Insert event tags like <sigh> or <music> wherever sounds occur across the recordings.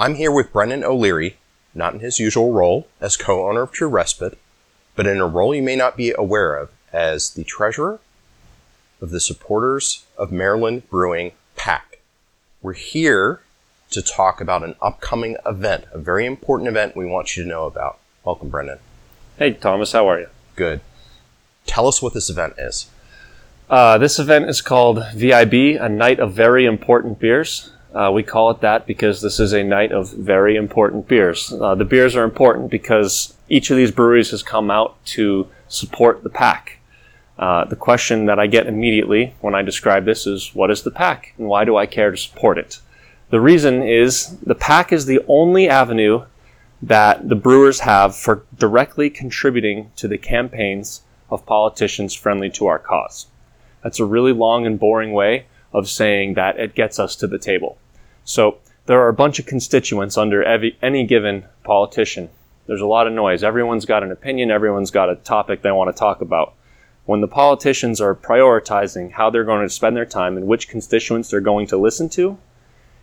I'm here with Brendan O'Leary, not in his usual role as co owner of True Respite, but in a role you may not be aware of as the treasurer of the Supporters of Maryland Brewing PAC. We're here to talk about an upcoming event, a very important event we want you to know about. Welcome, Brendan. Hey, Thomas, how are you? Good. Tell us what this event is. Uh, this event is called VIB, a night of very important beers. Uh, we call it that because this is a night of very important beers. Uh, the beers are important because each of these breweries has come out to support the PAC. Uh, the question that I get immediately when I describe this is, what is the PAC and why do I care to support it? The reason is the PAC is the only avenue that the brewers have for directly contributing to the campaigns of politicians friendly to our cause. That's a really long and boring way of saying that it gets us to the table. So there are a bunch of constituents under every, any given politician. There's a lot of noise. Everyone's got an opinion, everyone's got a topic they want to talk about. When the politicians are prioritizing how they're going to spend their time and which constituents they're going to listen to,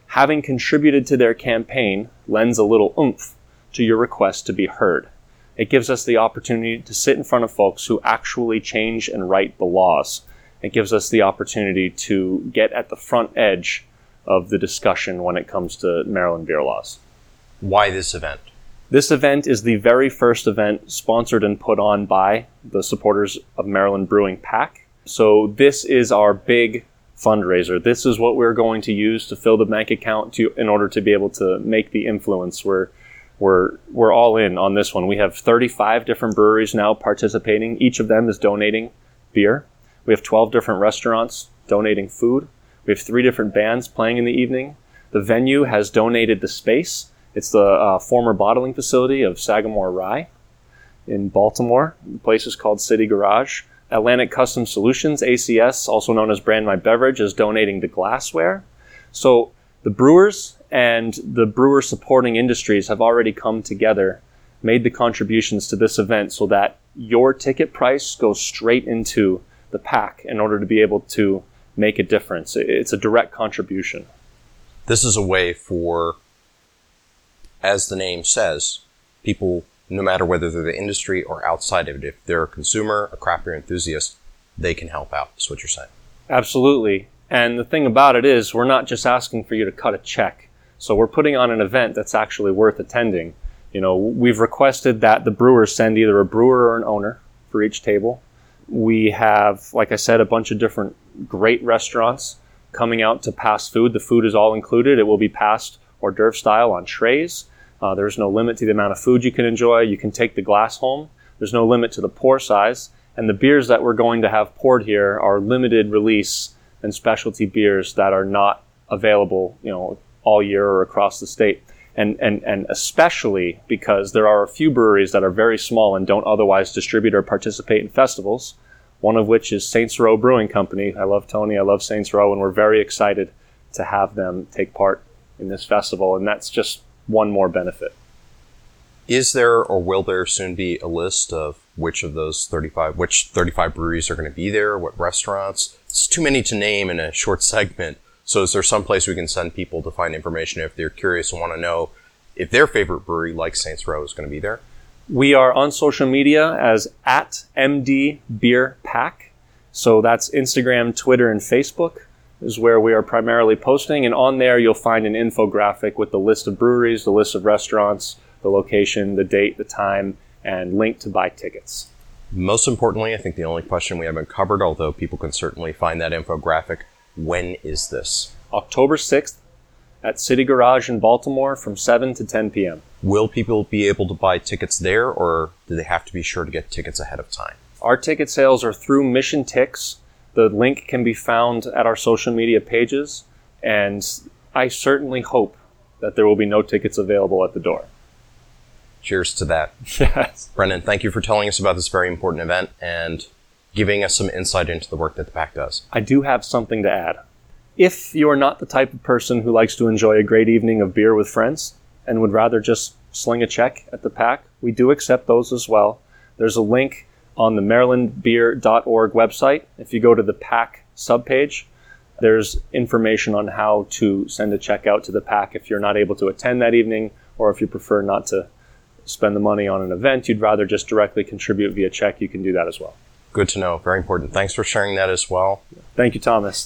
having contributed to their campaign lends a little oomph to your request to be heard. It gives us the opportunity to sit in front of folks who actually change and write the laws. It gives us the opportunity to get at the front edge of the discussion when it comes to Maryland beer laws. Why this event? This event is the very first event sponsored and put on by the supporters of Maryland Brewing PAC. So this is our big fundraiser. This is what we're going to use to fill the bank account to in order to be able to make the influence. We're we're we're all in on this one. We have 35 different breweries now participating. Each of them is donating beer. We have 12 different restaurants donating food. We have three different bands playing in the evening. The venue has donated the space. It's the uh, former bottling facility of Sagamore Rye in Baltimore. The place is called City Garage. Atlantic Custom Solutions, ACS, also known as Brand My Beverage, is donating the glassware. So the brewers and the brewer supporting industries have already come together, made the contributions to this event so that your ticket price goes straight into the PAC in order to be able to make a difference. It's a direct contribution. This is a way for, as the name says, people no matter whether they're the industry or outside of it. If they're a consumer, a craft beer enthusiast, they can help out. Is what you're saying. Absolutely. And the thing about it is, we're not just asking for you to cut a check. So we're putting on an event that's actually worth attending. You know, we've requested that the brewers send either a brewer or an owner for each table. We have, like I said, a bunch of different great restaurants coming out to pass food. The food is all included. It will be passed hors d'oeuvre style on trays. Uh, there's no limit to the amount of food you can enjoy. You can take the glass home. There's no limit to the pour size. And the beers that we're going to have poured here are limited release and specialty beers that are not available, you know, all year or across the state. And, and, and especially because there are a few breweries that are very small and don't otherwise distribute or participate in festivals, one of which is Saints Row Brewing Company. I love Tony, I love Saints Row, and we're very excited to have them take part in this festival. And that's just one more benefit. Is there or will there soon be a list of which of those 35, which 35 breweries are going to be there, what restaurants? It's too many to name in a short segment. So is there some place we can send people to find information if they're curious and want to know if their favorite brewery like Saints Row is going to be there? We are on social media as at MD Beer Pack. So that's Instagram, Twitter, and Facebook is where we are primarily posting. And on there, you'll find an infographic with the list of breweries, the list of restaurants, the location, the date, the time, and link to buy tickets. Most importantly, I think the only question we haven't covered, although people can certainly find that infographic, when is this? October 6th at City Garage in Baltimore from 7 to 10 p.m. Will people be able to buy tickets there, or do they have to be sure to get tickets ahead of time? Our ticket sales are through Mission Tix, the link can be found at our social media pages, and I certainly hope that there will be no tickets available at the door. Cheers to that. <laughs> Yes. Brendan, thank you for telling us about this very important event and giving us some insight into the work that the PAC does. I do have something to add. If you are not the type of person who likes to enjoy a great evening of beer with friends and would rather just sling a check at the PAC, we do accept those as well. There's a link on the marylandbeer.org website. If you go to the PAC subpage, There's information on how to send a check out to the PAC if you're not able to attend that evening, or if you prefer not to spend the money on an event, you'd rather just directly contribute via check, you can do that as well. Good to know. Very important. Thanks for sharing that as well. Thank you, Thomas.